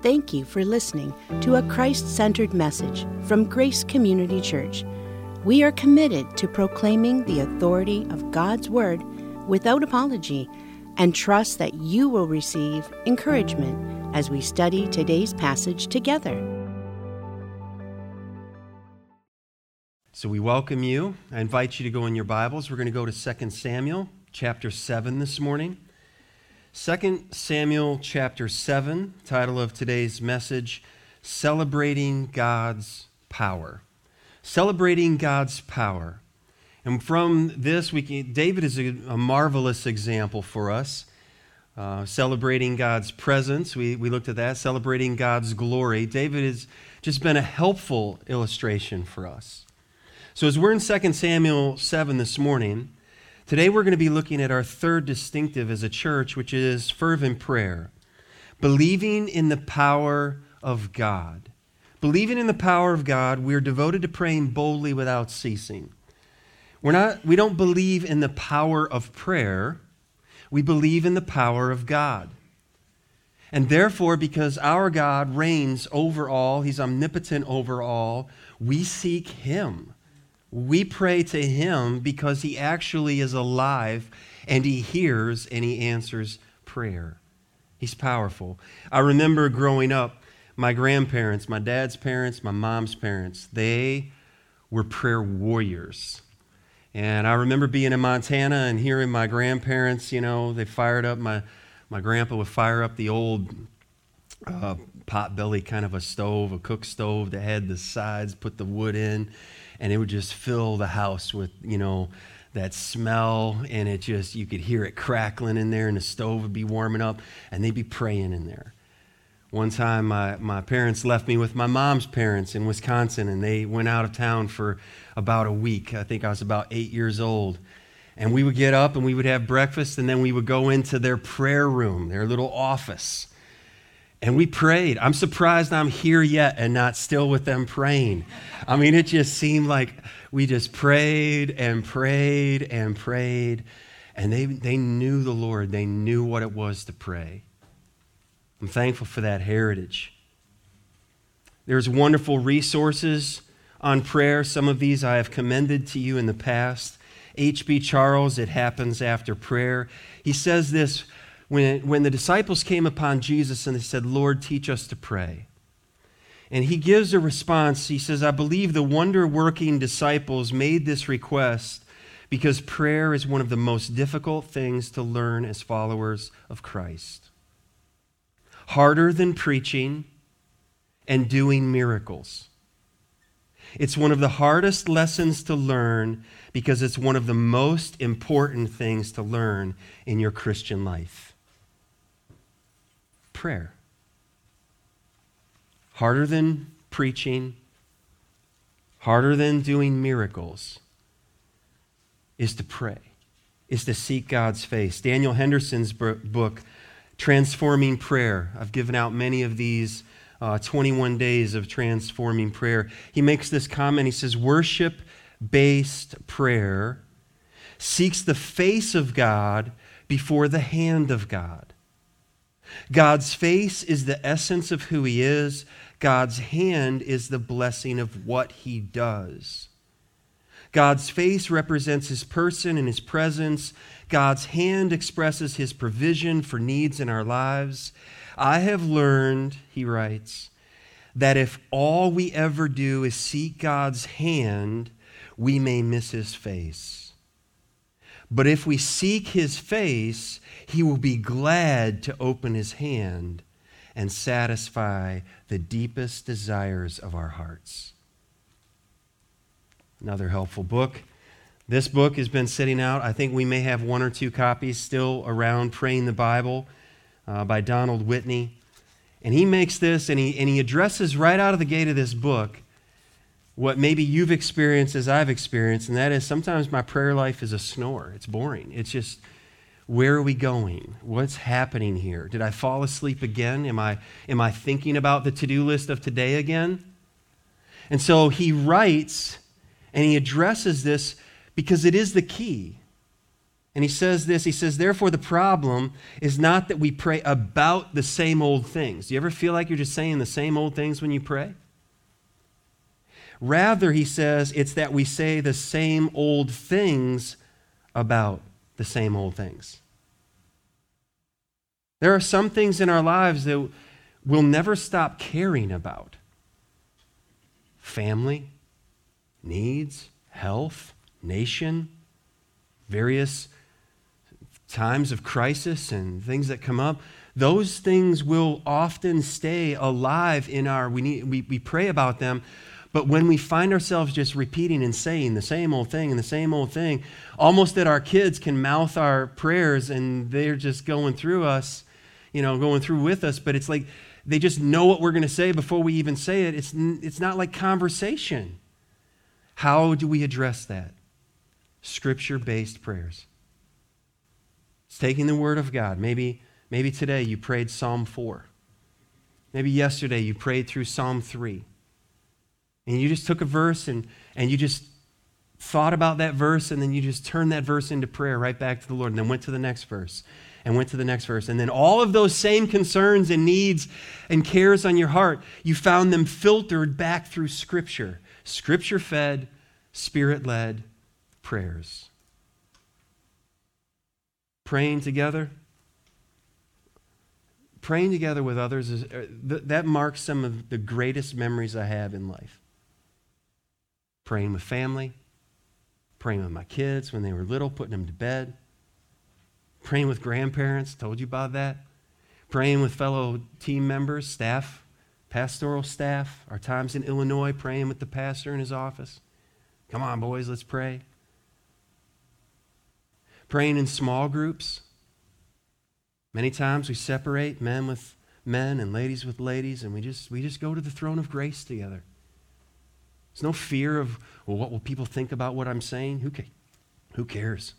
Thank you for listening to a Christ centered message from Grace Community Church. We are committed to proclaiming the authority of God's Word without apology and trust that you will receive encouragement as we study today's passage together. So we welcome you. I invite you to go in your Bibles. We're going to go to 2 Samuel chapter 7 this morning. 2 Samuel chapter 7, title of today's message, Celebrating God's Power. Celebrating God's Power. And from this, we can, David is a, a marvelous example for us. Uh, celebrating God's presence, we, we looked at that. Celebrating God's glory. David has just been a helpful illustration for us. So, as we're in 2 Samuel 7 this morning, Today we're going to be looking at our third distinctive as a church, which is fervent prayer. Believing in the power of God. Believing in the power of God, we're devoted to praying boldly without ceasing. We're not, we don't believe in the power of prayer, we believe in the power of God. And therefore, because our God reigns over all, He's omnipotent over all, we seek Him. We pray to him because he actually is alive and he hears and he answers prayer. He's powerful. I remember growing up, my grandparents, my dad's parents, my mom's parents, they were prayer warriors. And I remember being in Montana and hearing my grandparents, you know, they fired up, my, my grandpa would fire up the old uh, pot belly kind of a stove, a cook stove that had the sides, put the wood in and it would just fill the house with, you know, that smell, and it just, you could hear it crackling in there, and the stove would be warming up, and they'd be praying in there. One time, my, my parents left me with my mom's parents in Wisconsin, and they went out of town for about a week. I think I was about eight years old. And we would get up and we would have breakfast, and then we would go into their prayer room, their little office. And we prayed. I'm surprised I'm here yet and not still with them praying. I mean, it just seemed like we just prayed and prayed and prayed. And they, they knew the Lord, they knew what it was to pray. I'm thankful for that heritage. There's wonderful resources on prayer. Some of these I have commended to you in the past. H.B. Charles, It Happens After Prayer. He says this when, when the disciples came upon Jesus and they said, Lord, teach us to pray. And he gives a response. He says, I believe the wonder working disciples made this request because prayer is one of the most difficult things to learn as followers of Christ. Harder than preaching and doing miracles. It's one of the hardest lessons to learn because it's one of the most important things to learn in your Christian life prayer. Harder than preaching, harder than doing miracles, is to pray, is to seek God's face. Daniel Henderson's book, Transforming Prayer, I've given out many of these. Uh, 21 days of transforming prayer. He makes this comment. He says, Worship based prayer seeks the face of God before the hand of God. God's face is the essence of who he is. God's hand is the blessing of what he does. God's face represents his person and his presence. God's hand expresses his provision for needs in our lives. I have learned, he writes, that if all we ever do is seek God's hand, we may miss his face. But if we seek his face, he will be glad to open his hand and satisfy the deepest desires of our hearts. Another helpful book. This book has been sitting out. I think we may have one or two copies still around, Praying the Bible uh, by Donald Whitney. And he makes this and he, and he addresses right out of the gate of this book what maybe you've experienced as I've experienced, and that is sometimes my prayer life is a snore. It's boring. It's just, where are we going? What's happening here? Did I fall asleep again? Am I, am I thinking about the to do list of today again? And so he writes and he addresses this because it is the key. And he says this he says, Therefore, the problem is not that we pray about the same old things. Do you ever feel like you're just saying the same old things when you pray? Rather, he says, it's that we say the same old things about the same old things. There are some things in our lives that we'll never stop caring about family, needs, health, nation, various times of crisis and things that come up. Those things will often stay alive in our, we, need, we, we pray about them, but when we find ourselves just repeating and saying the same old thing and the same old thing, almost that our kids can mouth our prayers and they're just going through us, you know, going through with us, but it's like they just know what we're going to say before we even say it. It's, it's not like conversation. How do we address that? Scripture based prayers. It's taking the Word of God. Maybe, maybe today you prayed Psalm 4. Maybe yesterday you prayed through Psalm 3. And you just took a verse and, and you just thought about that verse and then you just turned that verse into prayer right back to the Lord and then went to the next verse and went to the next verse. And then all of those same concerns and needs and cares on your heart, you found them filtered back through Scripture. Scripture fed, spirit led prayers. Praying together, praying together with others, is, uh, that marks some of the greatest memories I have in life. Praying with family, praying with my kids when they were little, putting them to bed, praying with grandparents, told you about that, praying with fellow team members, staff, pastoral staff, our times in Illinois, praying with the pastor in his office. Come on, boys, let's pray. Praying in small groups. Many times we separate men with men and ladies with ladies, and we just, we just go to the throne of grace together. There's no fear of, well, what will people think about what I'm saying? Who, ca- who cares?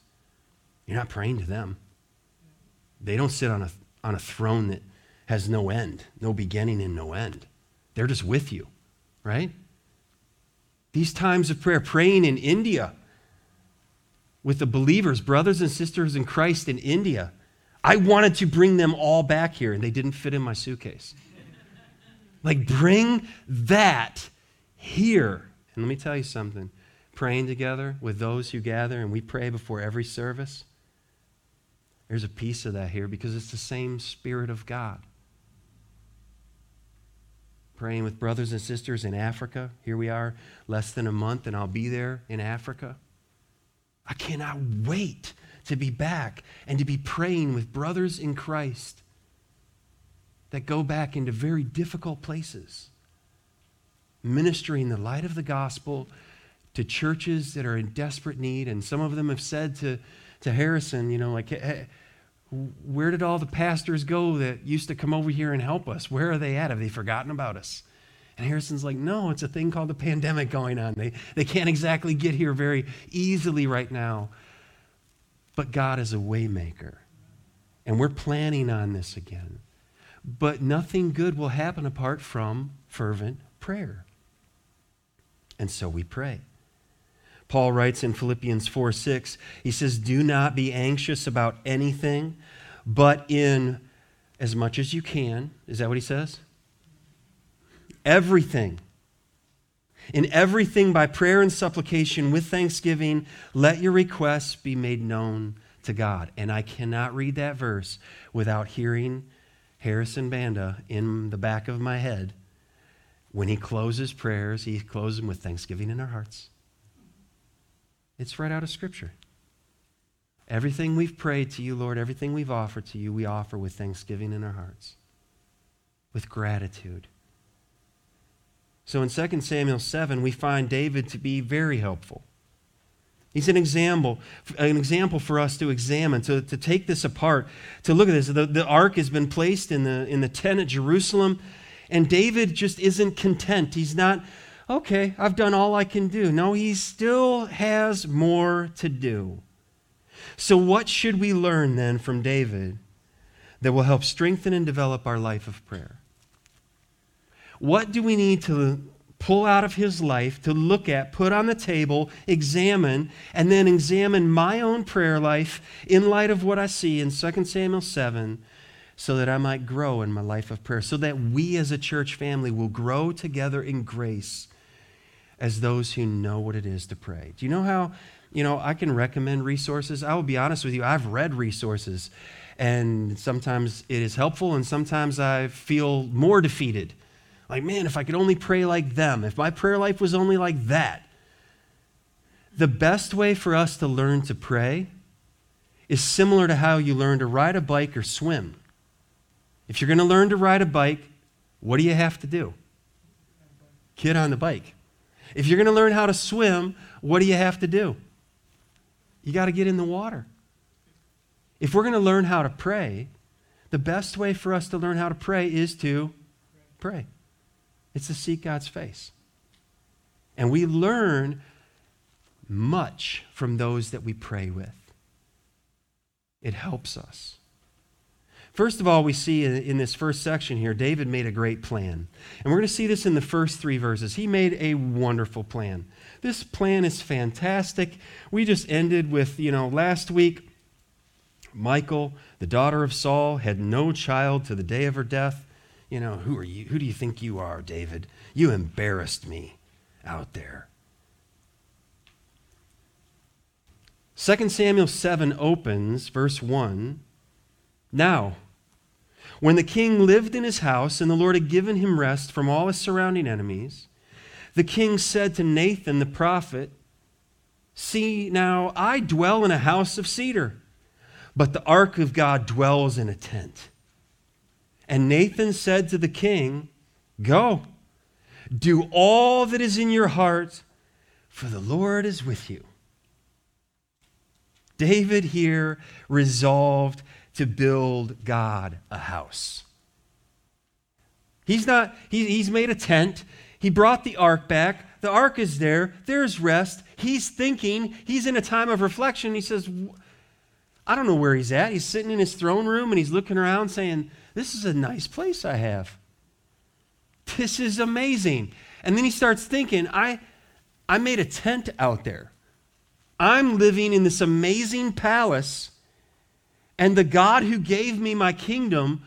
You're not praying to them. They don't sit on a, on a throne that has no end, no beginning and no end. They're just with you, right? These times of prayer, praying in India with the believers, brothers and sisters in Christ in India. I wanted to bring them all back here, and they didn't fit in my suitcase. like, bring that here. And let me tell you something praying together with those who gather, and we pray before every service. There's a piece of that here because it's the same Spirit of God praying with brothers and sisters in Africa. Here we are, less than a month, and I'll be there in Africa. I cannot wait to be back and to be praying with brothers in Christ that go back into very difficult places, ministering the light of the gospel to churches that are in desperate need. And some of them have said to, to Harrison, you know, like, hey, where did all the pastors go that used to come over here and help us? Where are they at? Have they forgotten about us? And Harrison's like, no, it's a thing called the pandemic going on. They, they can't exactly get here very easily right now. But God is a waymaker. And we're planning on this again. But nothing good will happen apart from fervent prayer. And so we pray. Paul writes in Philippians 4 6, he says, Do not be anxious about anything, but in as much as you can. Is that what he says? Everything. In everything, by prayer and supplication with thanksgiving, let your requests be made known to God. And I cannot read that verse without hearing Harrison Banda in the back of my head. When he closes prayers, he closes them with thanksgiving in our hearts. It's right out of Scripture. Everything we've prayed to you, Lord, everything we've offered to you, we offer with thanksgiving in our hearts, with gratitude. So in 2 Samuel 7, we find David to be very helpful. He's an example, an example for us to examine, to, to take this apart, to look at this. The, the ark has been placed in the, in the tent at Jerusalem, and David just isn't content. He's not okay, I've done all I can do. No, he still has more to do. So, what should we learn then from David that will help strengthen and develop our life of prayer? What do we need to pull out of his life to look at, put on the table, examine, and then examine my own prayer life in light of what I see in 2 Samuel 7 so that I might grow in my life of prayer, so that we as a church family will grow together in grace as those who know what it is to pray. Do you know how, you know, I can recommend resources? I will be honest with you, I've read resources, and sometimes it is helpful, and sometimes I feel more defeated like, man, if I could only pray like them, if my prayer life was only like that. The best way for us to learn to pray is similar to how you learn to ride a bike or swim. If you're going to learn to ride a bike, what do you have to do? Get on the bike. If you're going to learn how to swim, what do you have to do? You got to get in the water. If we're going to learn how to pray, the best way for us to learn how to pray is to pray. It's to seek God's face. And we learn much from those that we pray with. It helps us. First of all, we see in, this first section here, David made a great plan. And we're going to see this in the first three verses. He made a wonderful plan. This plan is fantastic. We just ended with, you know, last week, Michal, the daughter of Saul, had no child to the day of her death. You know, who are you? Who do you think you are, David? You embarrassed me out there. 2 Samuel 7 opens, verse 1. Now, when the king lived in his house and the Lord had given him rest from all his surrounding enemies, the king said to Nathan the prophet, See, now I dwell in a house of cedar, but the ark of God dwells in a tent. And Nathan said to the king, Go, do all that is in your heart, for the Lord is with you. David here resolved to build God a house. He's not, he, he's made a tent. He brought the ark back. The ark is there. There's rest. He's thinking. He's in a time of reflection. He says, I don't know where he's at. He's sitting in his throne room and he's looking around saying, this is a nice place I have. This is amazing. And then he starts thinking, I, I made a tent out there. I'm living in this amazing palace, and the God who gave me my kingdom,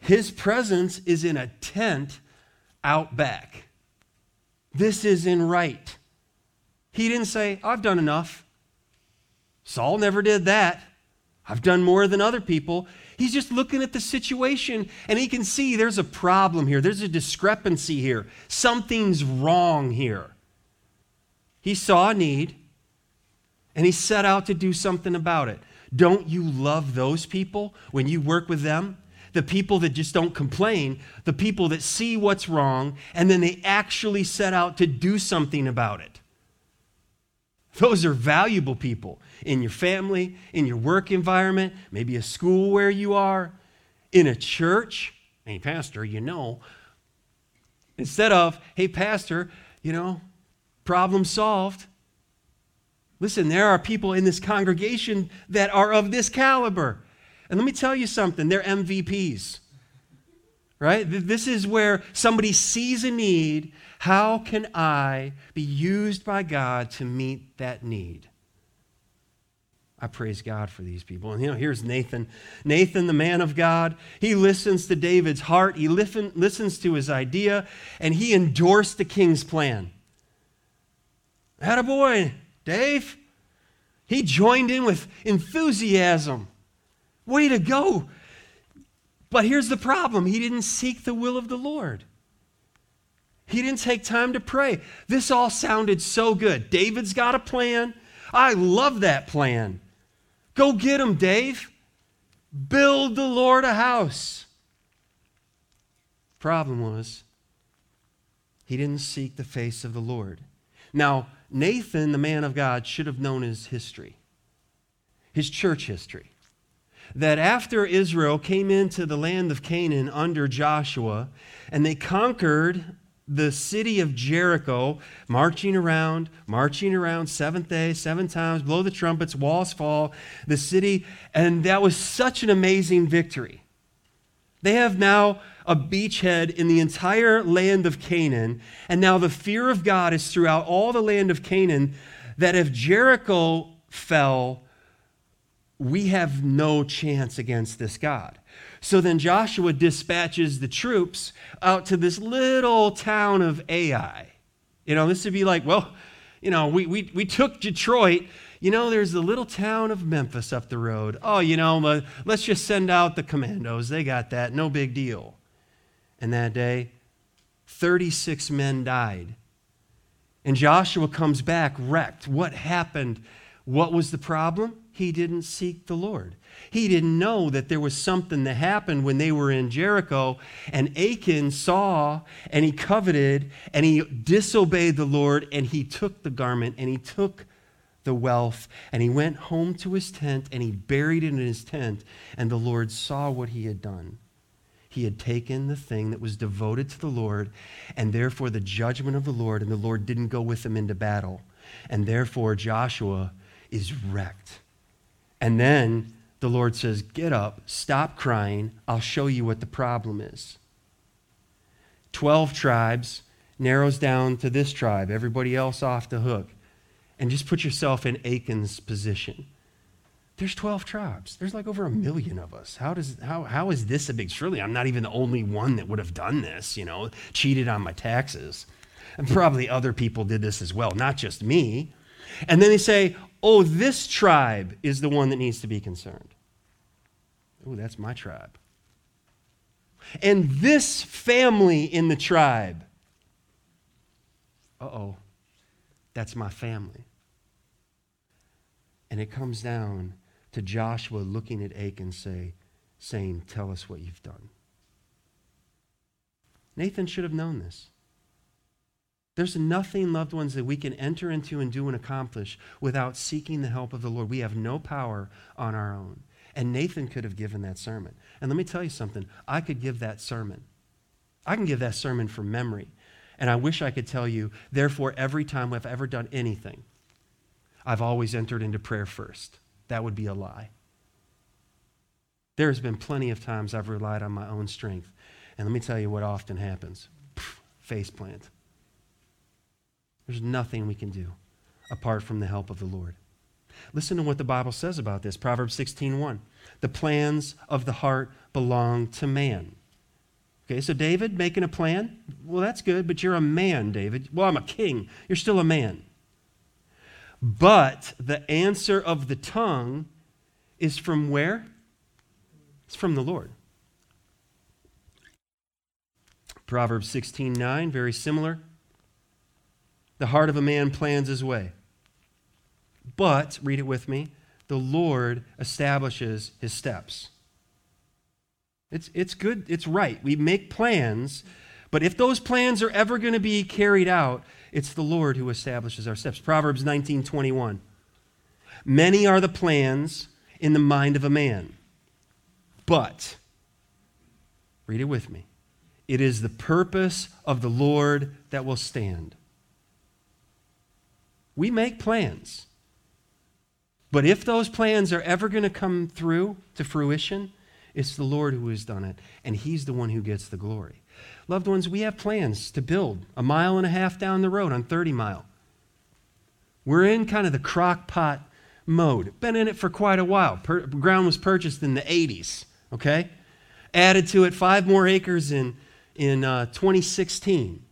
his presence is in a tent out back. This is in right. He didn't say, I've done enough. Saul never did that. I've done more than other people. He's just looking at the situation and he can see there's a problem here. There's a discrepancy here. Something's wrong here. He saw a need and he set out to do something about it. Don't you love those people when you work with them? The people that just don't complain, the people that see what's wrong and then they actually set out to do something about it. Those are valuable people in your family, in your work environment, maybe a school where you are, in a church. Hey, Pastor, you know. Instead of, hey, Pastor, you know, problem solved. Listen, there are people in this congregation that are of this caliber. And let me tell you something, they're MVPs. Right? This is where somebody sees a need. How can I be used by God to meet that need? I praise God for these people. And you know, here's Nathan. Nathan, the man of God, he listens to David's heart, he listen, listens to his idea, and he endorsed the king's plan. Had a boy, Dave. He joined in with enthusiasm. Way to go. But here's the problem he didn't seek the will of the Lord. He didn't take time to pray. This all sounded so good. David's got a plan. I love that plan. Go get him, Dave. Build the Lord a house. Problem was, he didn't seek the face of the Lord. Now, Nathan, the man of God, should have known his history, his church history. That after Israel came into the land of Canaan under Joshua and they conquered the city of Jericho, marching around, marching around, seventh day, seven times, blow the trumpets, walls fall, the city, and that was such an amazing victory They have now a beachhead in the entire land of Canaan. And now the fear of God is throughout all the land of Canaan that if Jericho fell, we have no chance against this God. So then Joshua dispatches the troops out to this little town of Ai. You know, this would be like, well, you know, we, we, we took Detroit. You know, there's the little town of Memphis up the road. Oh, you know, let's just send out the commandos. They got that. No big deal. And that day, 36 men died. And Joshua comes back wrecked. What happened? What was the problem? He didn't seek the Lord. He didn't know that there was something that happened when they were in Jericho. And Achan saw and he coveted and he disobeyed the Lord and he took the garment and he took the wealth and he went home to his tent and he buried it in his tent. And the Lord saw what he had done. He had taken the thing that was devoted to the Lord, and therefore the judgment of the Lord, and the Lord didn't go with him into battle. And therefore Joshua is wrecked. And then the Lord says, Get up, stop crying, I'll show you what the problem is. Twelve tribes narrows down to this tribe, everybody else off the hook. And just put yourself in Achan's position. There's 12 tribes. There's like over a million of us. How, does, how, how is this a big? Surely I'm not even the only one that would have done this, you know, cheated on my taxes. And probably other people did this as well, not just me. And then they say, oh, this tribe is the one that needs to be concerned. Oh, that's my tribe. And this family in the tribe. Uh oh, that's my family. And it comes down to Joshua looking at Achan say, saying, Tell us what you've done. Nathan should have known this. There's nothing, loved ones, that we can enter into and do and accomplish without seeking the help of the Lord. We have no power on our own. And Nathan could have given that sermon. And let me tell you something I could give that sermon. I can give that sermon from memory. And I wish I could tell you, therefore, every time I've ever done anything, I've always entered into prayer first. That would be a lie. There's been plenty of times I've relied on my own strength. And let me tell you what often happens face plant. There's nothing we can do apart from the help of the Lord. Listen to what the Bible says about this. Proverbs 16:1. The plans of the heart belong to man. Okay, so David making a plan? Well, that's good, but you're a man, David. Well, I'm a king. You're still a man. But the answer of the tongue is from where? It's from the Lord. Proverbs 16:9, very similar. The heart of a man plans his way. But, read it with me, the Lord establishes his steps. It's, it's good, it's right. We make plans, but if those plans are ever going to be carried out, it's the Lord who establishes our steps. Proverbs 19 21. Many are the plans in the mind of a man, but, read it with me, it is the purpose of the Lord that will stand. We make plans. But if those plans are ever going to come through to fruition, it's the Lord who has done it, and He's the one who gets the glory. Loved ones, we have plans to build a mile and a half down the road on 30 Mile. We're in kind of the crock pot mode. Been in it for quite a while. Per- ground was purchased in the 80s, okay? Added to it five more acres in, in uh, 2016.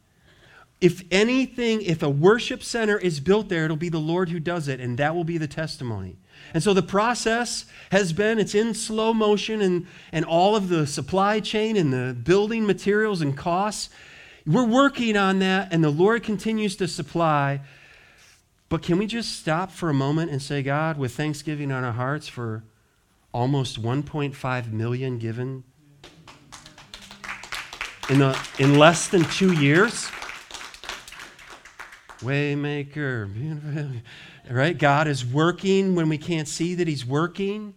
If anything, if a worship center is built there, it'll be the Lord who does it, and that will be the testimony. And so the process has been, it's in slow motion, and, and all of the supply chain and the building materials and costs, we're working on that, and the Lord continues to supply. But can we just stop for a moment and say, God, with thanksgiving on our hearts for almost 1.5 million given in, a, in less than two years? Waymaker, right? God is working when we can't see that He's working.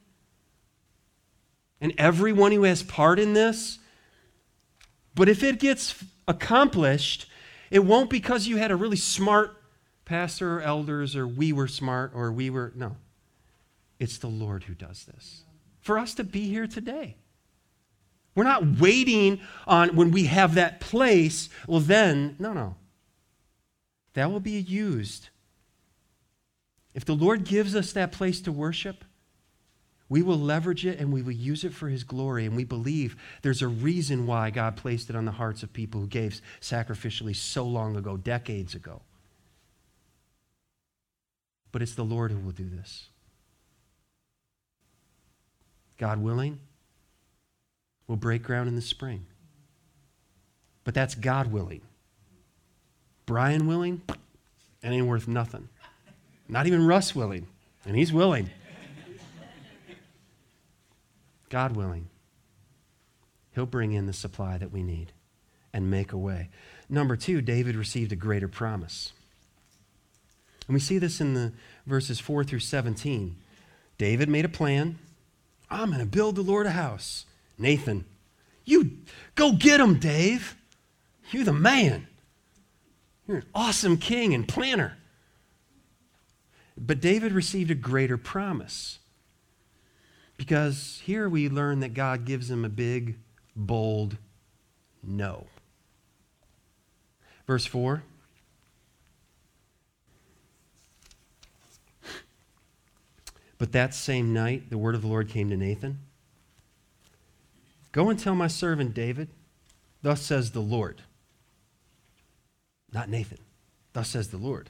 And everyone who has part in this. But if it gets accomplished, it won't because you had a really smart pastor or elders or we were smart or we were. No. It's the Lord who does this. For us to be here today. We're not waiting on when we have that place. Well, then, no, no. That will be used. If the Lord gives us that place to worship, we will leverage it and we will use it for His glory. And we believe there's a reason why God placed it on the hearts of people who gave sacrificially so long ago, decades ago. But it's the Lord who will do this. God willing, we'll break ground in the spring. But that's God willing. Brian willing, it ain't worth nothing. Not even Russ willing, and he's willing. God willing, He'll bring in the supply that we need and make a way. Number two, David received a greater promise. And we see this in the verses 4 through 17. David made a plan. I'm going to build the Lord a house. Nathan, you go get him, Dave. You're the man. You're an awesome king and planner. But David received a greater promise. Because here we learn that God gives him a big, bold no. Verse 4 But that same night, the word of the Lord came to Nathan Go and tell my servant David, Thus says the Lord. Not Nathan. Thus says the Lord.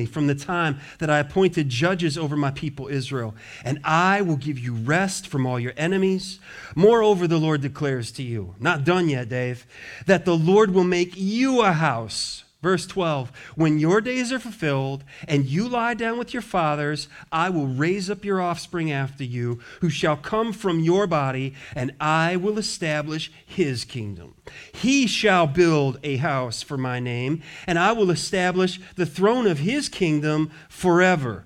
from the time that I appointed judges over my people Israel. And I will give you rest from all your enemies. Moreover, the Lord declares to you, not done yet, Dave, that the Lord will make you a house Verse 12 When your days are fulfilled and you lie down with your fathers, I will raise up your offspring after you, who shall come from your body, and I will establish his kingdom. He shall build a house for my name, and I will establish the throne of his kingdom forever.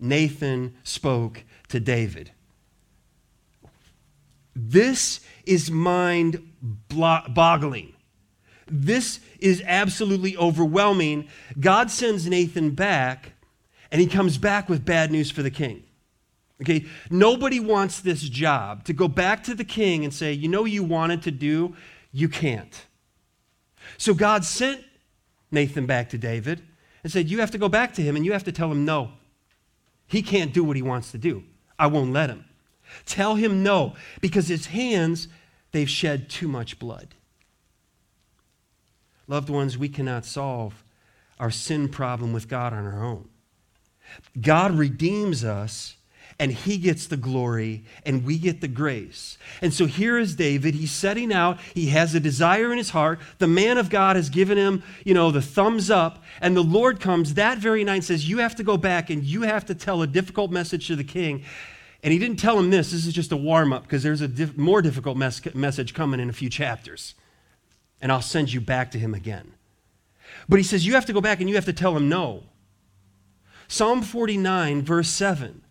Nathan spoke to David. This is mind boggling. This is absolutely overwhelming. God sends Nathan back, and he comes back with bad news for the king. Okay, nobody wants this job to go back to the king and say, You know, you wanted to do, you can't. So God sent Nathan back to David and said, You have to go back to him and you have to tell him no. He can't do what he wants to do. I won't let him. Tell him no, because his hands, they've shed too much blood. Loved ones, we cannot solve our sin problem with God on our own. God redeems us and he gets the glory and we get the grace. And so here is David. He's setting out. He has a desire in his heart. The man of God has given him, you know, the thumbs up. And the Lord comes that very night and says, You have to go back and you have to tell a difficult message to the king. And he didn't tell him this. This is just a warm up because there's a diff- more difficult mes- message coming in a few chapters. And I'll send you back to him again. But he says, You have to go back and you have to tell him no. Psalm 49, verse 7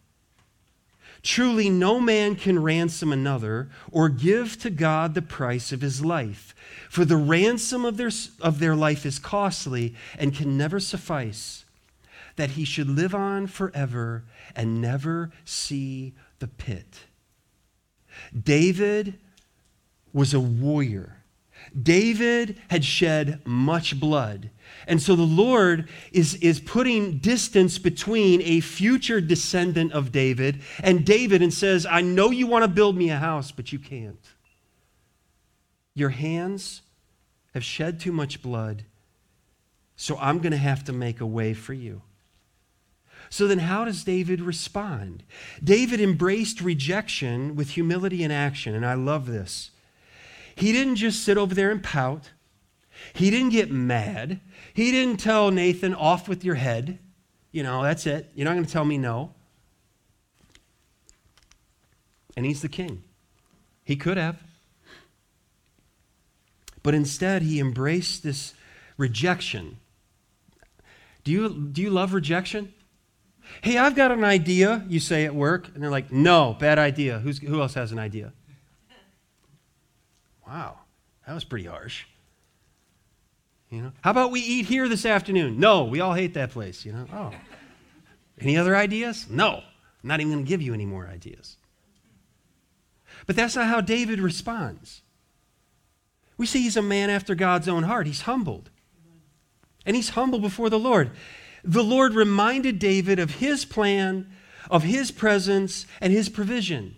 Truly, no man can ransom another or give to God the price of his life. For the ransom of their, of their life is costly and can never suffice, that he should live on forever and never see the pit. David was a warrior. David had shed much blood. And so the Lord is, is putting distance between a future descendant of David and David and says, I know you want to build me a house, but you can't. Your hands have shed too much blood, so I'm going to have to make a way for you. So then, how does David respond? David embraced rejection with humility and action, and I love this. He didn't just sit over there and pout. He didn't get mad. He didn't tell Nathan, off with your head. You know, that's it. You're not going to tell me no. And he's the king. He could have. But instead, he embraced this rejection. Do you, do you love rejection? Hey, I've got an idea, you say at work, and they're like, no, bad idea. Who's, who else has an idea? Wow, that was pretty harsh. You know, how about we eat here this afternoon? No, we all hate that place, you know. Oh. Any other ideas? No. I'm not even going to give you any more ideas. But that's not how David responds. We see he's a man after God's own heart. He's humbled. And he's humble before the Lord. The Lord reminded David of his plan, of his presence, and his provision.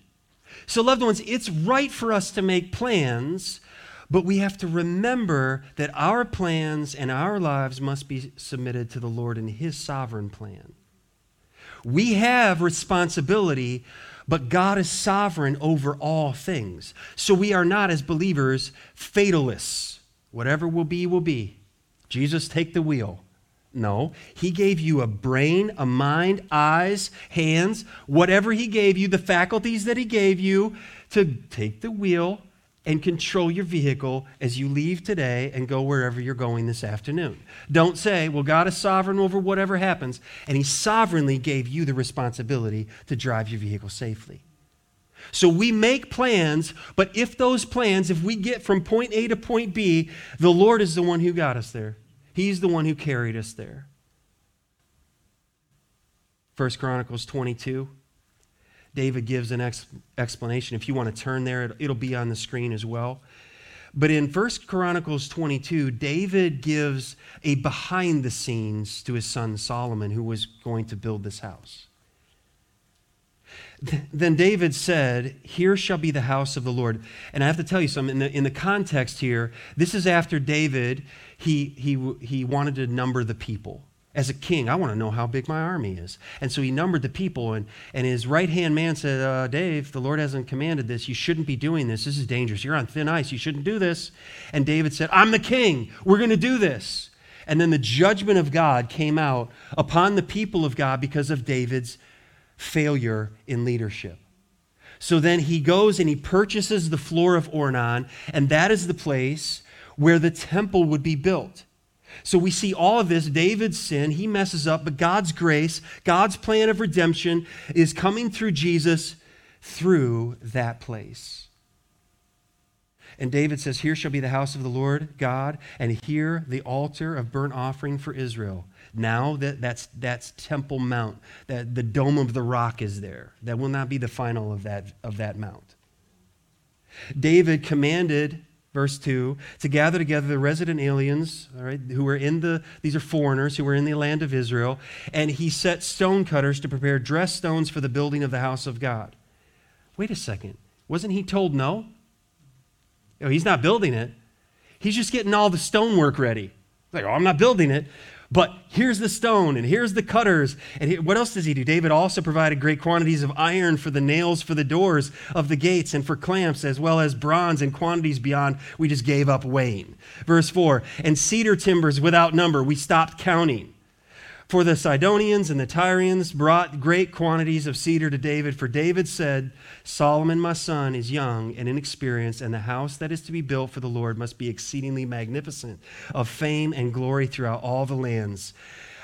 So, loved ones, it's right for us to make plans, but we have to remember that our plans and our lives must be submitted to the Lord and his sovereign plan. We have responsibility, but God is sovereign over all things. So we are not, as believers, fatalists. Whatever will be, will be. Jesus, take the wheel. No, he gave you a brain, a mind, eyes, hands, whatever he gave you, the faculties that he gave you to take the wheel and control your vehicle as you leave today and go wherever you're going this afternoon. Don't say, well, God is sovereign over whatever happens, and He sovereignly gave you the responsibility to drive your vehicle safely. So we make plans, but if those plans, if we get from point A to point B, the Lord is the one who got us there. He's the one who carried us there. First Chronicles 22 David gives an ex- explanation. If you want to turn there, it'll be on the screen as well. But in 1 Chronicles 22, David gives a behind the scenes to his son Solomon, who was going to build this house. Then David said, Here shall be the house of the Lord. And I have to tell you something, in the, in the context here, this is after David, he, he, he wanted to number the people as a king, I want to know how big my army is. And so he numbered the people, and, and his right hand man said, uh, Dave, the Lord hasn't commanded this. You shouldn't be doing this. This is dangerous. You're on thin ice. You shouldn't do this. And David said, I'm the king. We're going to do this. And then the judgment of God came out upon the people of God because of David's failure in leadership. So then he goes and he purchases the floor of Ornan, and that is the place where the temple would be built. So we see all of this David's sin, he messes up, but God's grace, God's plan of redemption is coming through Jesus through that place. And David says, Here shall be the house of the Lord God, and here the altar of burnt offering for Israel. Now that that's, that's Temple Mount, that the dome of the rock is there. That will not be the final of that, of that mount. David commanded verse 2 to gather together the resident aliens all right who were in the these are foreigners who were in the land of israel and he set stone cutters to prepare dressed stones for the building of the house of god. Wait a second. Wasn't he told no? Oh, he's not building it. He's just getting all the stonework ready. Like oh i'm not building it but here's the stone, and here's the cutters. And what else does he do? David also provided great quantities of iron for the nails for the doors of the gates and for clamps, as well as bronze and quantities beyond we just gave up weighing. Verse 4 And cedar timbers without number, we stopped counting. For the Sidonians and the Tyrians brought great quantities of cedar to David, for David said, Solomon, my son, is young and inexperienced, and the house that is to be built for the Lord must be exceedingly magnificent, of fame and glory throughout all the lands.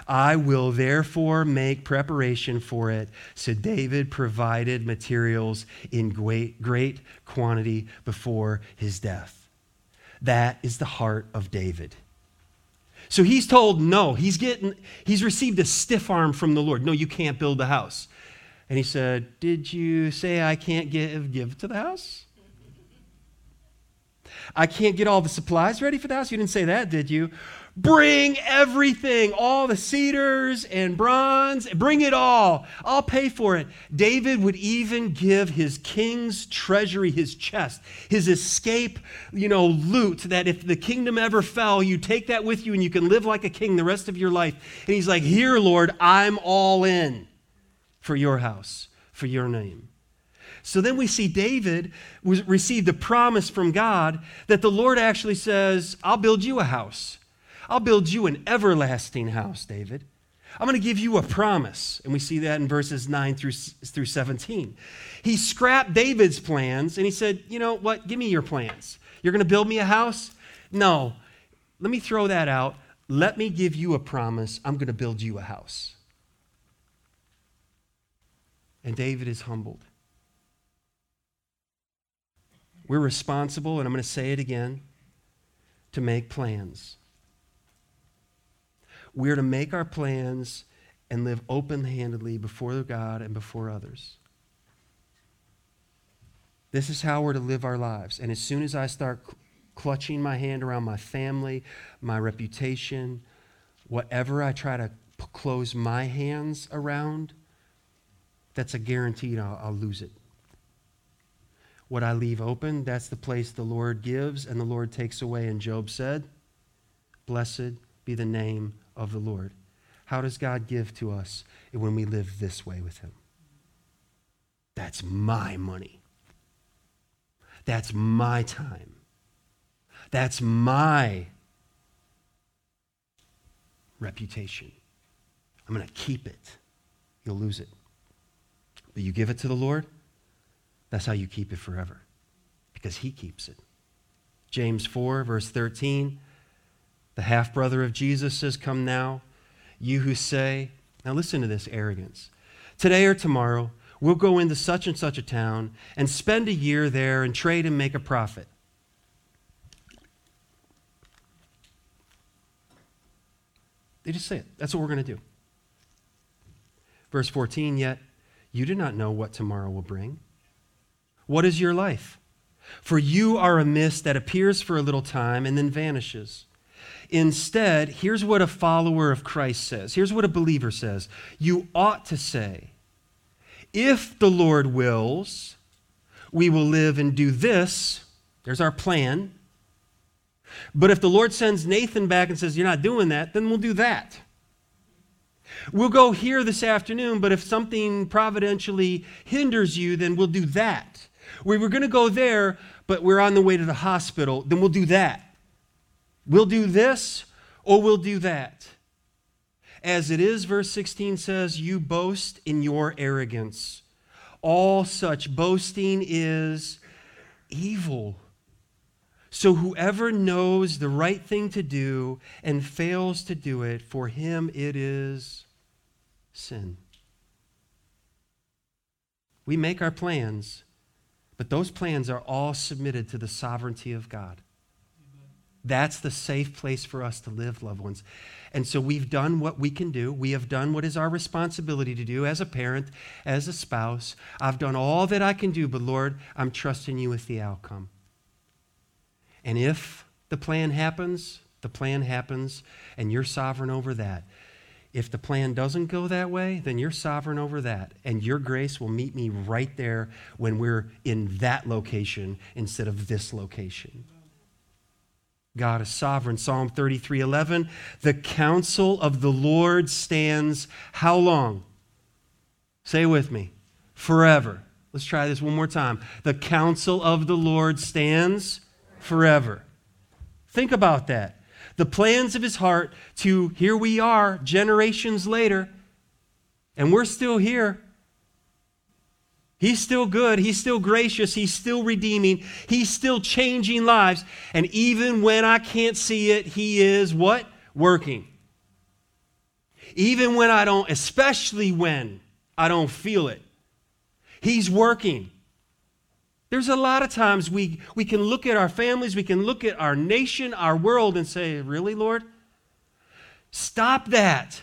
I will therefore make preparation for it. So David provided materials in great, great quantity before his death. That is the heart of David. So he's told no. He's getting he's received a stiff arm from the Lord. No, you can't build the house. And he said, Did you say I can't give give to the house? I can't get all the supplies ready for the house? You didn't say that, did you? Bring everything, all the cedars and bronze, bring it all. I'll pay for it. David would even give his king's treasury, his chest, his escape, you know, loot that if the kingdom ever fell, you take that with you and you can live like a king the rest of your life. And he's like, Here, Lord, I'm all in for your house, for your name. So then we see David was, received a promise from God that the Lord actually says, I'll build you a house. I'll build you an everlasting house, David. I'm going to give you a promise. And we see that in verses 9 through, through 17. He scrapped David's plans and he said, You know what? Give me your plans. You're going to build me a house? No. Let me throw that out. Let me give you a promise. I'm going to build you a house. And David is humbled. We're responsible, and I'm going to say it again, to make plans. We're to make our plans and live open handedly before God and before others. This is how we're to live our lives. And as soon as I start clutching my hand around my family, my reputation, whatever I try to p- close my hands around, that's a guarantee I'll, I'll lose it. What I leave open, that's the place the Lord gives and the Lord takes away. And Job said, Blessed be the name of the Lord. How does God give to us when we live this way with Him? That's my money. That's my time. That's my reputation. I'm going to keep it. You'll lose it. But you give it to the Lord, that's how you keep it forever because He keeps it. James 4, verse 13 the half brother of Jesus says, Come now. You who say, now listen to this arrogance. Today or tomorrow, we'll go into such and such a town and spend a year there and trade and make a profit. They just say it. That's what we're going to do. Verse 14, yet you do not know what tomorrow will bring. What is your life? For you are a mist that appears for a little time and then vanishes. Instead, here's what a follower of Christ says. Here's what a believer says. You ought to say, if the Lord wills, we will live and do this. There's our plan. But if the Lord sends Nathan back and says, You're not doing that, then we'll do that. We'll go here this afternoon, but if something providentially hinders you, then we'll do that. We were going to go there, but we're on the way to the hospital, then we'll do that. We'll do this or we'll do that. As it is, verse 16 says, You boast in your arrogance. All such boasting is evil. So whoever knows the right thing to do and fails to do it, for him it is sin. We make our plans, but those plans are all submitted to the sovereignty of God. That's the safe place for us to live, loved ones. And so we've done what we can do. We have done what is our responsibility to do as a parent, as a spouse. I've done all that I can do, but Lord, I'm trusting you with the outcome. And if the plan happens, the plan happens, and you're sovereign over that. If the plan doesn't go that way, then you're sovereign over that. And your grace will meet me right there when we're in that location instead of this location. God is sovereign. Psalm 33 11. The counsel of the Lord stands how long? Say with me. Forever. Let's try this one more time. The counsel of the Lord stands forever. Think about that. the plans of his heart to here we are generations later, and we're still here. He's still good. He's still gracious. He's still redeeming. He's still changing lives. And even when I can't see it, He is what? Working. Even when I don't, especially when I don't feel it, He's working. There's a lot of times we, we can look at our families, we can look at our nation, our world, and say, Really, Lord? Stop that.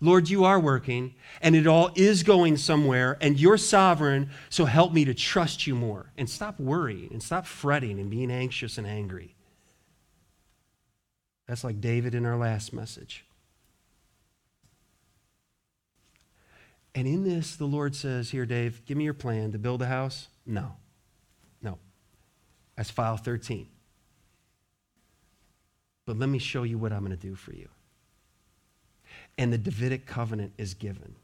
Lord, you are working, and it all is going somewhere, and you're sovereign, so help me to trust you more. And stop worrying, and stop fretting, and being anxious and angry. That's like David in our last message. And in this, the Lord says, Here, Dave, give me your plan to build a house. No. No. That's file 13. But let me show you what I'm going to do for you and the Davidic covenant is given.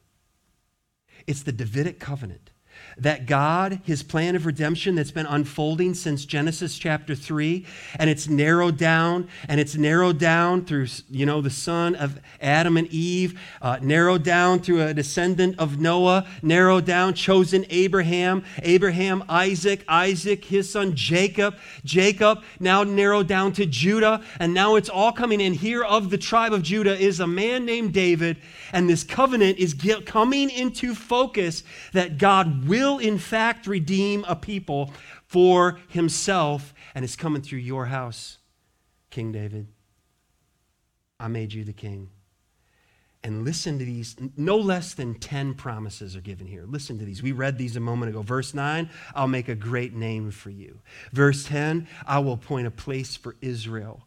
It's the Davidic covenant that God, his plan of redemption that's been unfolding since Genesis chapter 3, and it's narrowed down, and it's narrowed down through, you know, the son of Adam and Eve, uh, narrowed down through a descendant of Noah, narrowed down, chosen Abraham, Abraham, Isaac, Isaac, his son Jacob, Jacob, now narrowed down to Judah, and now it's all coming in. Here of the tribe of Judah is a man named David, and this covenant is coming into focus that God will, in fact, redeem a people for himself, and it's coming through your house, King David. I made you the king. And listen to these. No less than 10 promises are given here. Listen to these. We read these a moment ago. Verse 9, I'll make a great name for you. Verse 10, I will appoint a place for Israel.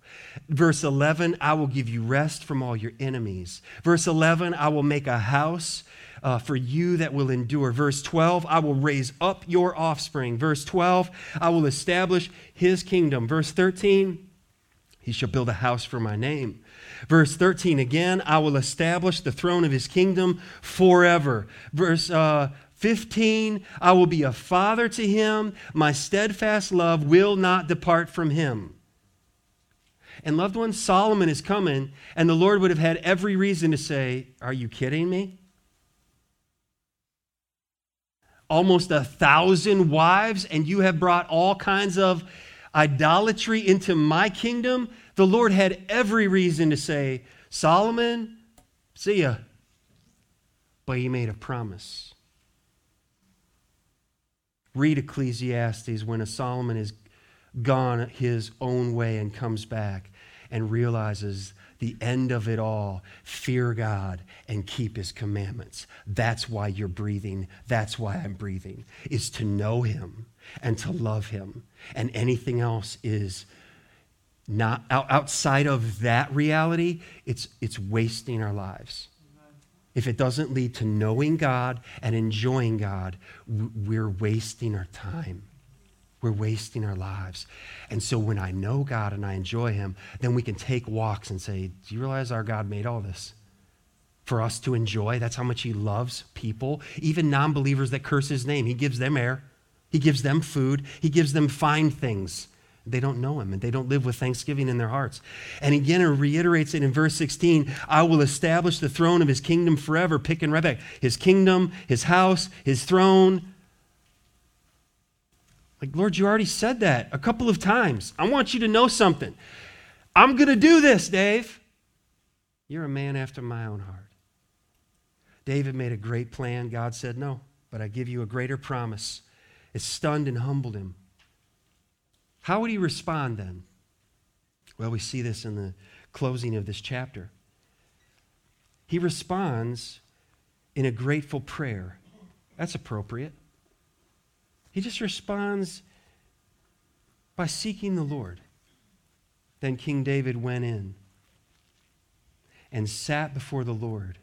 Verse 11, I will give you rest from all your enemies. Verse 11, I will make a house uh, for you that will endure. Verse 12, I will raise up your offspring. Verse 12, I will establish his kingdom. Verse 13, he shall build a house for my name. Verse 13 again, I will establish the throne of his kingdom forever. Verse uh, 15, I will be a father to him. My steadfast love will not depart from him. And loved ones, Solomon is coming, and the Lord would have had every reason to say, Are you kidding me? Almost a thousand wives, and you have brought all kinds of idolatry into my kingdom, the Lord had every reason to say, Solomon, see ya. But he made a promise. Read Ecclesiastes when a Solomon is gone his own way and comes back and realizes the end of it all fear God and keep his commandments. That's why you're breathing. That's why I'm breathing, is to know him and to love him. And anything else is not outside of that reality, it's, it's wasting our lives. If it doesn't lead to knowing God and enjoying God, we're wasting our time. We're wasting our lives. And so when I know God and I enjoy Him, then we can take walks and say, Do you realize our God made all this? For us to enjoy. That's how much He loves people, even non believers that curse His name. He gives them air, He gives them food, He gives them fine things. They don't know Him and they don't live with thanksgiving in their hearts. And again, it reiterates it in verse 16 I will establish the throne of His kingdom forever. Pick and right back. His kingdom, His house, His throne like, Lord, you already said that a couple of times. I want you to know something. I'm going to do this, Dave. You're a man after my own heart. David made a great plan. God said, No, but I give you a greater promise. It stunned and humbled him. How would he respond then? Well, we see this in the closing of this chapter. He responds in a grateful prayer. That's appropriate. He just responds by seeking the Lord. Then King David went in and sat before the Lord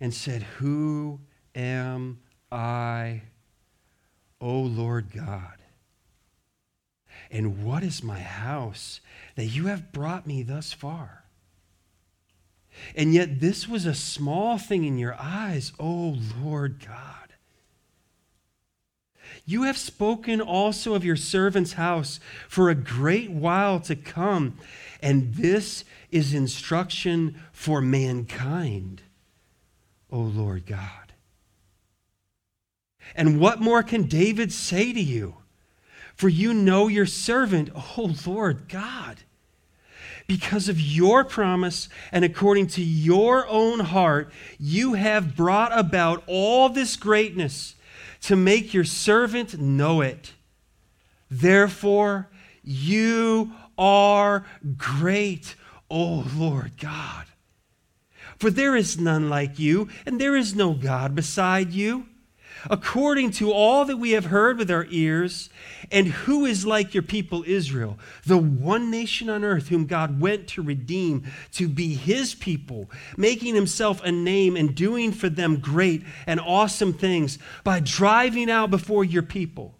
and said, Who am I, O Lord God? And what is my house that you have brought me thus far? And yet this was a small thing in your eyes, O Lord God. You have spoken also of your servant's house for a great while to come, and this is instruction for mankind, O Lord God. And what more can David say to you? For you know your servant, O Lord God. Because of your promise and according to your own heart, you have brought about all this greatness to make your servant know it. Therefore, you are great, O Lord God. For there is none like you, and there is no God beside you according to all that we have heard with our ears, and who is like your people Israel, the one nation on earth whom God went to redeem, to be his people, making himself a name and doing for them great and awesome things by driving out before your people.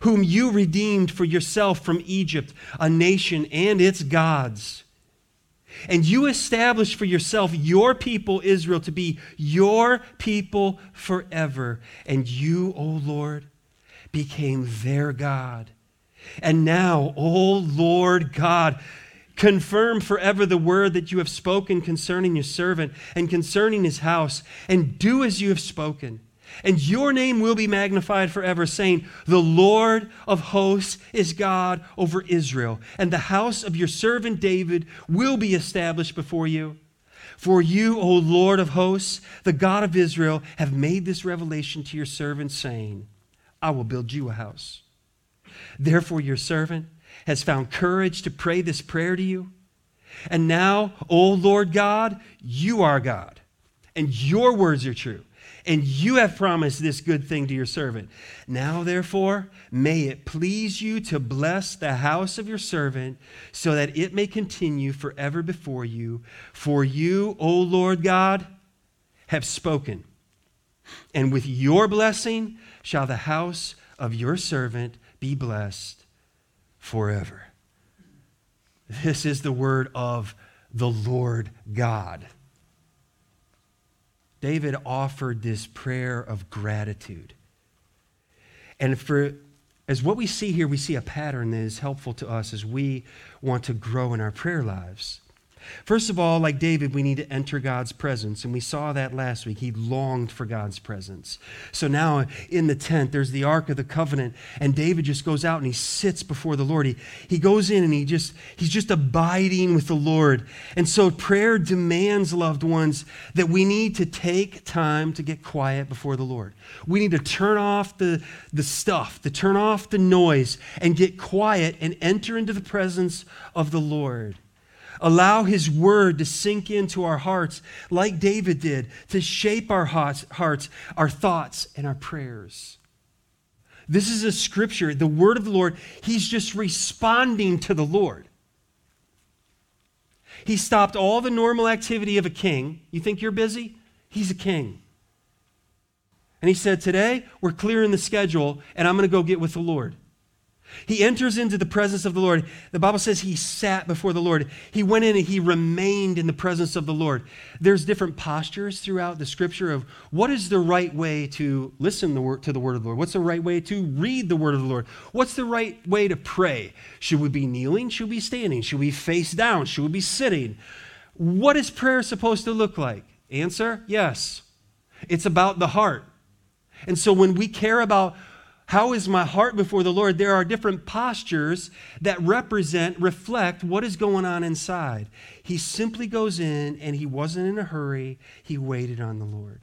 Whom you redeemed for yourself from Egypt, a nation and its gods and you establish for yourself your people, Israel, to be your people forever. And you, O Lord, became their God. And now, O Lord God, confirm forever the word that you have spoken concerning your servant and concerning his house, and do as you have spoken. And your name will be magnified forever, saying, The Lord of hosts is God over Israel, and the house of your servant David will be established before you. For you, O Lord of hosts, the God of Israel, have made this revelation to your servant, saying, I will build you a house. Therefore, your servant has found courage to pray this prayer to you. And now, O Lord God, you are God, and your words are true and you have promised this good thing to your servant. Now, therefore, may it please you to bless the house of your servant, so that it may continue forever before you. For you, O Lord God, have spoken. And with your blessing shall the house of your servant be blessed forever. This is the word of the Lord God. David offered this prayer of gratitude. And for as what we see here, we see a pattern that is helpful to us as we want to grow in our prayer lives. First of all, like David, we need to enter God's presence. And we saw that last week. He longed for God's presence. So now in the tent, there's the Ark of the Covenant. And David just goes out and he sits before the Lord. He, he goes in and he just, he's just abiding with the Lord. And so prayer demands, loved ones, that we need to take time to get quiet before the Lord. We need to turn off the, the stuff, to turn off the noise, and get quiet and enter into the presence of the Lord. Allow His word to sink into our hearts like David did, to shape our hearts, our thoughts, and our prayers. This is a scripture, the word of the Lord. He's just responding to the Lord. He stopped all the normal activity of a king. You think you're busy? He's a king. And he said, Today, we're clearing the schedule, and I'm going to go get with the Lord. He enters into the presence of the Lord. The Bible says he sat before the Lord. He went in and he remained in the presence of the Lord. There's different postures throughout the scripture of what is the right way to listen to the word of the Lord? What's the right way to read the word of the Lord? What's the right way to pray? Should we be kneeling? Should we be standing? Should we face down? Should we be sitting? What is prayer supposed to look like? Answer yes. It's about the heart. And so when we care about how is my heart before the Lord? There are different postures that represent, reflect what is going on inside. He simply goes in and he wasn't in a hurry, he waited on the Lord.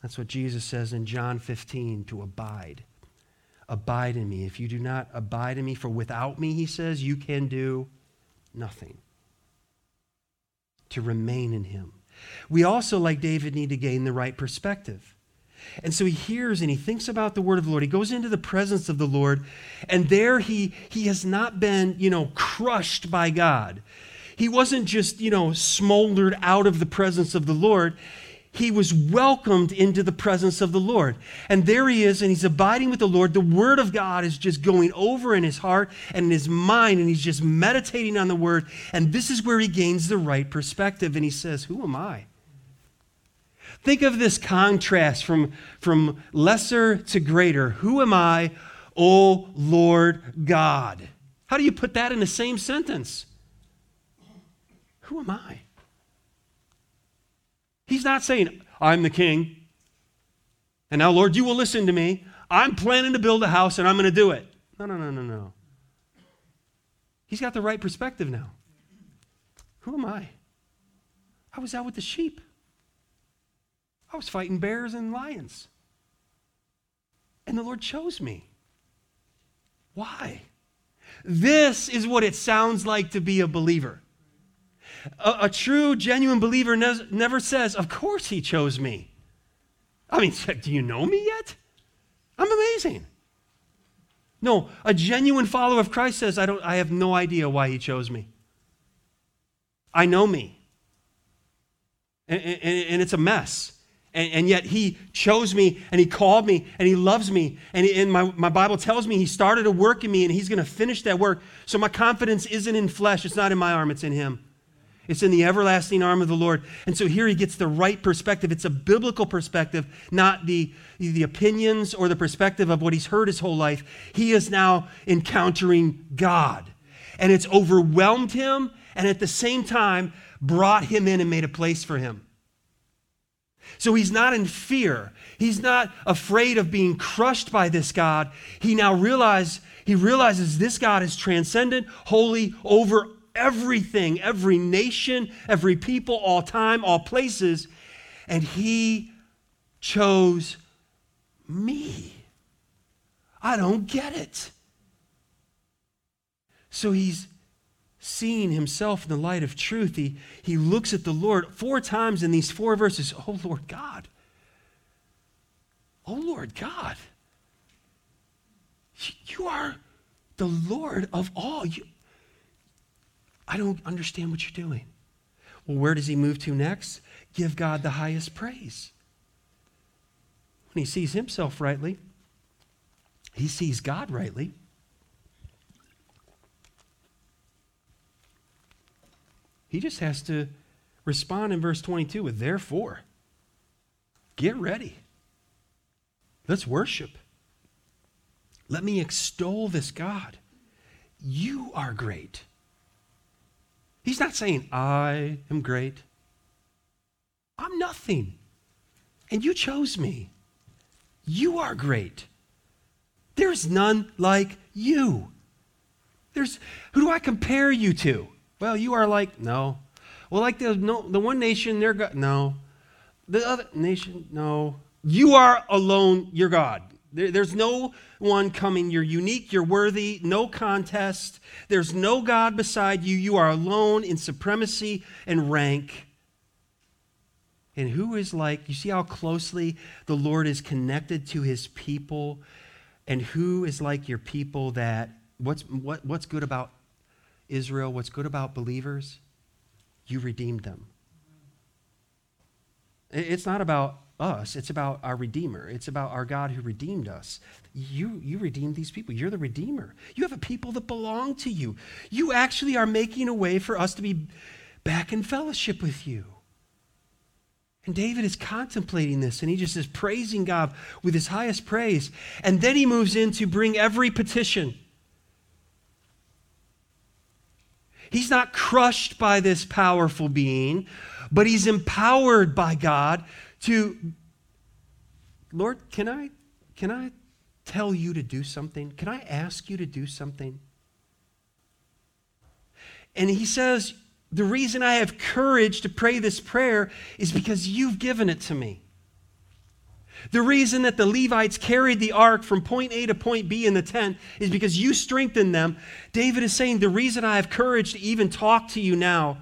That's what Jesus says in John 15 to abide. Abide in me. If you do not abide in me, for without me, he says, you can do nothing. To remain in him. We also, like David, need to gain the right perspective. And so he hears and he thinks about the word of the Lord. He goes into the presence of the Lord, and there he, he has not been, you know, crushed by God. He wasn't just, you know, smoldered out of the presence of the Lord. He was welcomed into the presence of the Lord. And there he is, and he's abiding with the Lord. The word of God is just going over in his heart and in his mind, and he's just meditating on the word. And this is where he gains the right perspective. And he says, Who am I? Think of this contrast from, from lesser to greater. Who am I, O Lord God? How do you put that in the same sentence? Who am I? He's not saying, I'm the king. And now, Lord, you will listen to me. I'm planning to build a house and I'm going to do it. No, no, no, no, no. He's got the right perspective now. Who am I? I was out with the sheep. I was fighting bears and lions. And the Lord chose me. Why? This is what it sounds like to be a believer. A, a true, genuine believer ne- never says, Of course he chose me. I mean, do you know me yet? I'm amazing. No, a genuine follower of Christ says, I, don't, I have no idea why he chose me. I know me. And, and, and it's a mess. And, and, yet he chose me and he called me and he loves me. And, he, and my, my Bible tells me he started a work in me and he's going to finish that work. So my confidence isn't in flesh, it's not in my arm, it's in him. It's in the everlasting arm of the Lord. And so here he gets the right perspective. It's a biblical perspective, not the, the opinions or the perspective of what he's heard his whole life. He is now encountering God. And it's overwhelmed him and at the same time brought him in and made a place for him. So he's not in fear. He's not afraid of being crushed by this God. He now realize, he realizes this God is transcendent, holy, over everything, every nation, every people, all time, all places. And he chose me. I don't get it. So he's seeing himself in the light of truth. He, he looks at the Lord four times in these four verses. Oh, Lord God. Oh, Lord God. You are the Lord of all. You, I don't understand what you're doing. Well, where does he move to next? Give God the highest praise. When he sees himself rightly, he sees God rightly. He just has to respond in verse 22 with, therefore, get ready. Let's worship. Let me extol this God. You are great. He's not saying, I am great. I'm nothing. And you chose me. You are great. There's none like you. There's who do I compare you to? Well, you are like no. Well, like the no, the one nation, they're God. No. The other nation, no. You are alone. You're God. There, there's no one coming. You're unique. You're worthy. No contest. There's no God beside you. You are alone in supremacy and rank. And who is like, you see how closely the Lord is connected to his people? And who is like your people that, what's, what, what's good about Israel? What's good about believers? You redeemed them. It's not about us. It's about our Redeemer. It's about our God who redeemed us. You, you redeemed these people. You're the Redeemer. You have a people that belong to you. You actually are making a way for us to be back in fellowship with you. And David is contemplating this and he just is praising God with his highest praise. And then he moves in to bring every petition. He's not crushed by this powerful being, but he's empowered by God to Lord, can I can I tell you to do something? Can I ask you to do something? And he says, the reason I have courage to pray this prayer is because you've given it to me. The reason that the Levites carried the ark from point A to point B in the tent is because you strengthened them. David is saying, The reason I have courage to even talk to you now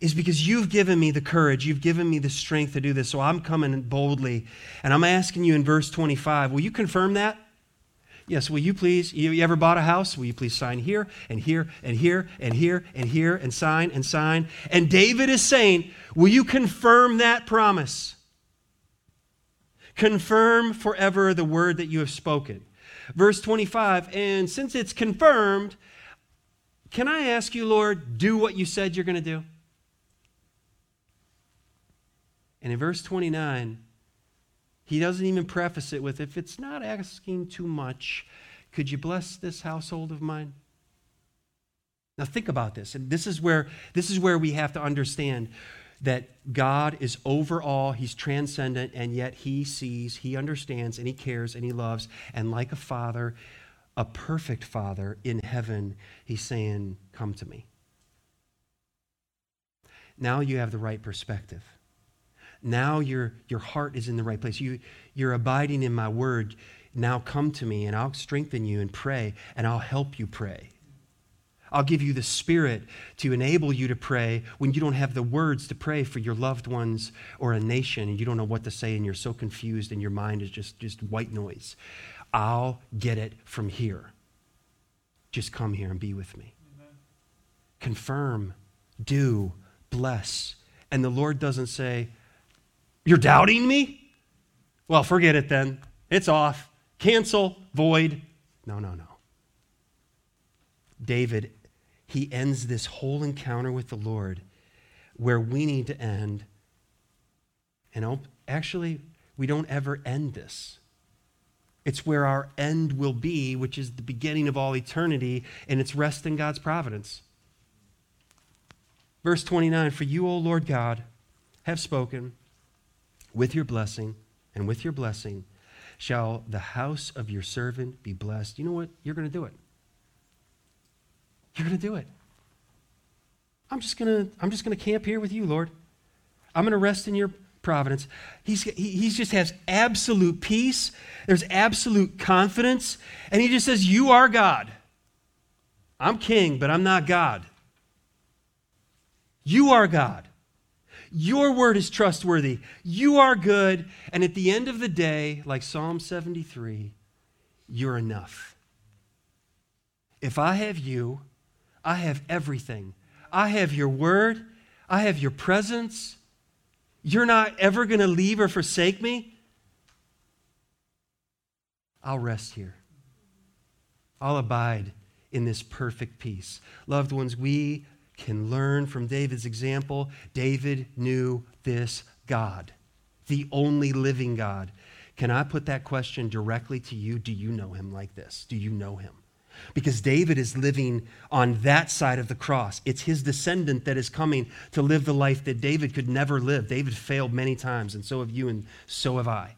is because you've given me the courage, you've given me the strength to do this. So I'm coming boldly. And I'm asking you in verse 25, will you confirm that? Yes, will you please? You, ever bought a house? Will you please sign here and here and here and here and here and sign and sign? And David is saying, Will you confirm that promise? Confirm forever the word that you have spoken. Verse 25, and since it's confirmed, can I ask you, Lord, do what you said you're going to do? And in verse 29, he doesn't even preface it with, if it's not asking too much, could you bless this household of mine? Now think about this. And this is where this is where we have to understand that God is over all, he's transcendent and yet he sees, he understands and he cares and he loves and like a father, a perfect father in heaven, he's saying, "Come to me." Now you have the right perspective. Now your, your heart is in the right place. You, you're abiding in my word. Now come to me, and I'll strengthen you and pray, and I'll help you pray. I'll give you the spirit to enable you to pray when you don't have the words to pray for your loved ones or a nation and you don't know what to say and you're so confused and your mind is just, just white noise. I'll get it from here. Just come here and be with me. Amen. Confirm, do, bless. And the Lord doesn't say, You're doubting me? Well, forget it then. It's off. Cancel, void. No, no, no. David, he ends this whole encounter with the Lord where we need to end. And actually, we don't ever end this. It's where our end will be, which is the beginning of all eternity, and it's rest in God's providence. Verse 29 For you, O Lord God, have spoken with your blessing, and with your blessing shall the house of your servant be blessed. You know what? You're going to do it. You're going to do it. I'm just going to I'm just going to camp here with you, Lord. I'm going to rest in your providence. He's, he he's just has absolute peace. There's absolute confidence. And he just says, You are God. I'm king, but I'm not God. You are God. Your word is trustworthy. You are good. And at the end of the day, like Psalm 73, you're enough. If I have you, I have everything. I have your word. I have your presence. You're not ever going to leave or forsake me. I'll rest here. I'll abide in this perfect peace. Loved ones, we can learn from David's example. David knew this God, the only living God. Can I put that question directly to you? Do you know him like this? Do you know him? Because David is living on that side of the cross. It's his descendant that is coming to live the life that David could never live. David failed many times, and so have you, and so have I.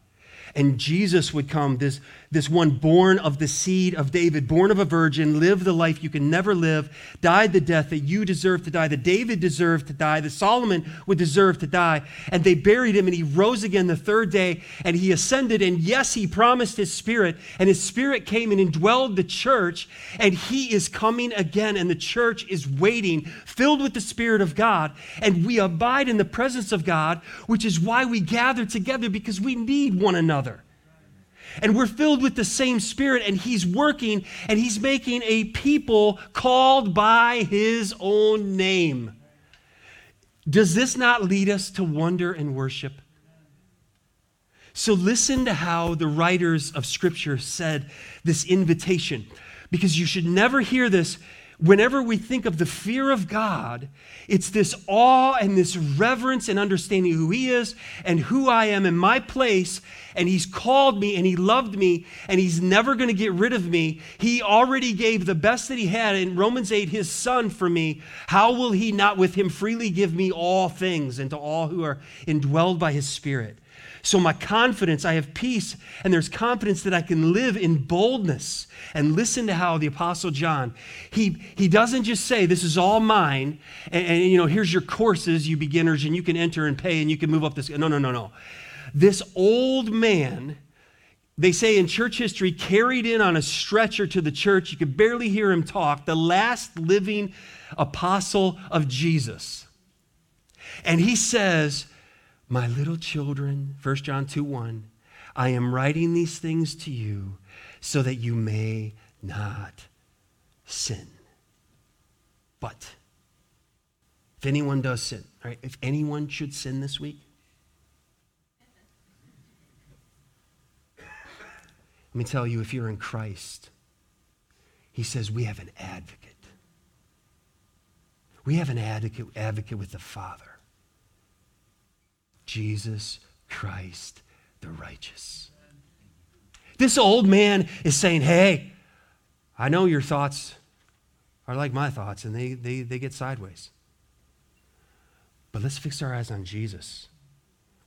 And Jesus would come, this, this one born of the seed of David, born of a virgin, lived the life you can never live, died the death that you deserve to die, that David deserved to die, that Solomon would deserve to die. And they buried him, and he rose again the third day, and he ascended. And yes, he promised his spirit, and his spirit came and indwelled the church, and he is coming again, and the church is waiting, filled with the Spirit of God. And we abide in the presence of God, which is why we gather together, because we need one another. And we're filled with the same Spirit, and He's working, and He's making a people called by His own name. Does this not lead us to wonder and worship? So, listen to how the writers of Scripture said this invitation, because you should never hear this whenever we think of the fear of God, it's this awe and this reverence and understanding who He is and who I am in my place. And He's called me and He loved me and He's never going to get rid of me. He already gave the best that He had in Romans 8, His Son for me. How will He not with Him freely give me all things and to all who are indwelled by His Spirit? So, my confidence, I have peace, and there's confidence that I can live in boldness. And listen to how the Apostle John, he, he doesn't just say, This is all mine, and, and, you know, here's your courses, you beginners, and you can enter and pay, and you can move up this. No, no, no, no. This old man, they say in church history, carried in on a stretcher to the church. You could barely hear him talk, the last living apostle of Jesus. And he says, my little children, 1 John 2 1, I am writing these things to you so that you may not sin. But if anyone does sin, right, if anyone should sin this week, me tell you if you're in Christ, he says we have an advocate. We have an advocate, advocate with the Father. Jesus Christ the righteous. This old man is saying, Hey, I know your thoughts are like my thoughts, and they, they, they get sideways. But let's fix our eyes on Jesus.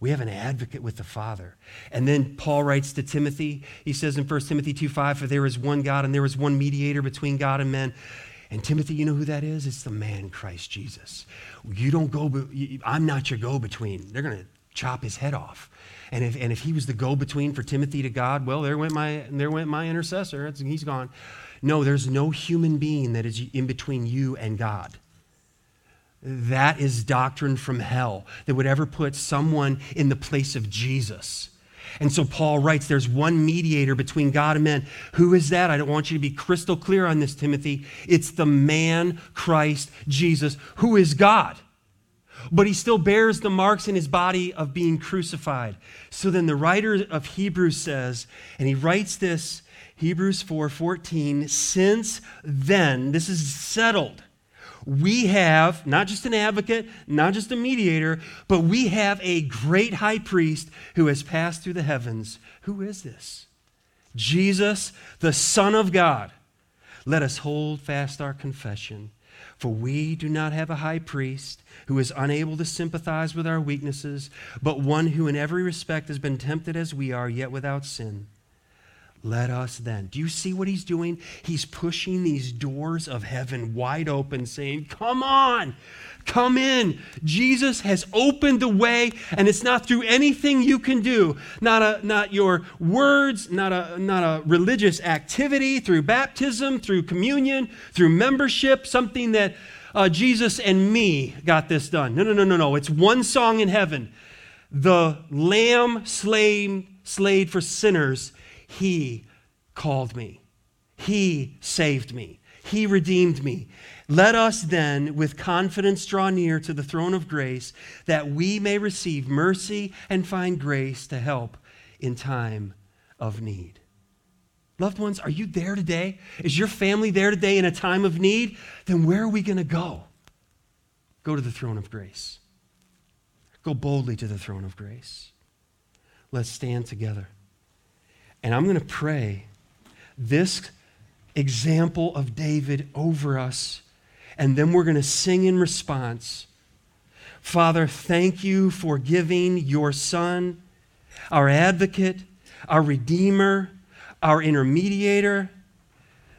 We have an advocate with the Father. And then Paul writes to Timothy. He says in 1 Timothy 2 5, For there is one God and there is one mediator between God and men. And Timothy, you know who that is? It's the man Christ Jesus. You don't go, I'm not your go between. They're going to chop his head off. And if, and if he was the go between for Timothy to God, well, there went my, there went my intercessor. It's, he's gone. No, there's no human being that is in between you and God. That is doctrine from hell that would ever put someone in the place of Jesus. And so Paul writes there's one mediator between God and men. Who is that? I don't want you to be crystal clear on this, Timothy. It's the man, Christ Jesus, who is God. But he still bears the marks in his body of being crucified. So then the writer of Hebrews says, and he writes this, Hebrews 4 14, since then, this is settled we have not just an advocate, not just a mediator, but we have a great high priest who has passed through the heavens. Who is this? Jesus, the Son of God. Let us hold fast our confession. For we do not have a high priest who is unable to sympathize with our weaknesses, but one who in every respect has been tempted as we are, yet without sin. Let us then. Do you see what he's doing? He's pushing these doors of heaven wide open, saying, Come on, come in. Jesus has opened the way, and it's not through anything you can do, not, a, not your words, not a, not a religious activity, through baptism, through communion, through membership, something that uh, Jesus and me got this done. No, no, no, no, no. It's one song in heaven. The lamb slain, slayed for sinners he called me. He saved me. He redeemed me. Let us then, with confidence, draw near to the throne of grace that we may receive mercy and find grace to help in time of need. Loved ones, are you there today? Is your family there today in a time of need? Then where are we going to go? Go to the throne of grace. Go boldly to the throne of grace. Let's stand together. And I'm going to pray this example of David over us, and then we're going to sing in response. Father, thank you for giving your Son, our advocate, our Redeemer, our intermediator.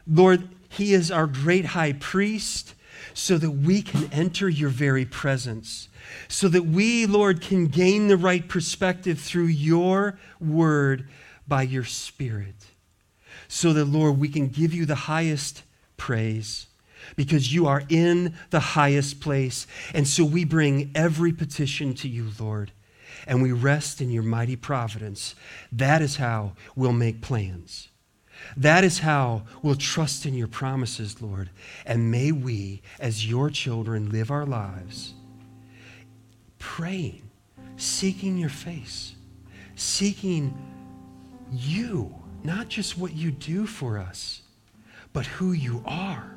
Lord, he is our great high priest so that we can enter your very presence, so that we, Lord, can gain the right perspective through your word by your Spirit. So that, Lord, we can give you the highest praise because you are in the highest place. And so we bring every petition to you, Lord, and we rest in your mighty providence. That is how we'll make plans. That is how we'll trust in your promises, Lord. And may we, as your children, live our lives praying, seeking your face, seeking you, not just what you do for us, but who you are.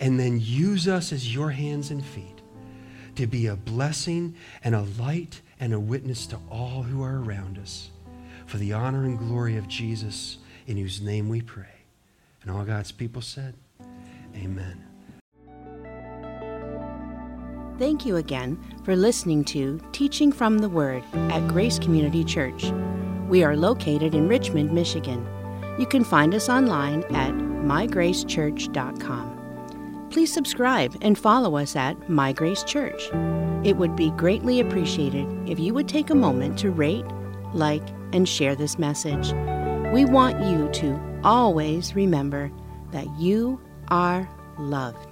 And then use us as your hands and feet to be a blessing and a light and a witness to all who are around us for the honor and glory of Jesus, in whose name we pray. And all God's people said, Amen. Thank you again for listening to Teaching from the Word at Grace Community Church. We are located in Richmond, Michigan. You can find us online at mygracechurch.com. Please subscribe and follow us at My Grace Church. It would be greatly appreciated if you would take a moment to rate, like, and share this message. We want you to always remember that you are loved.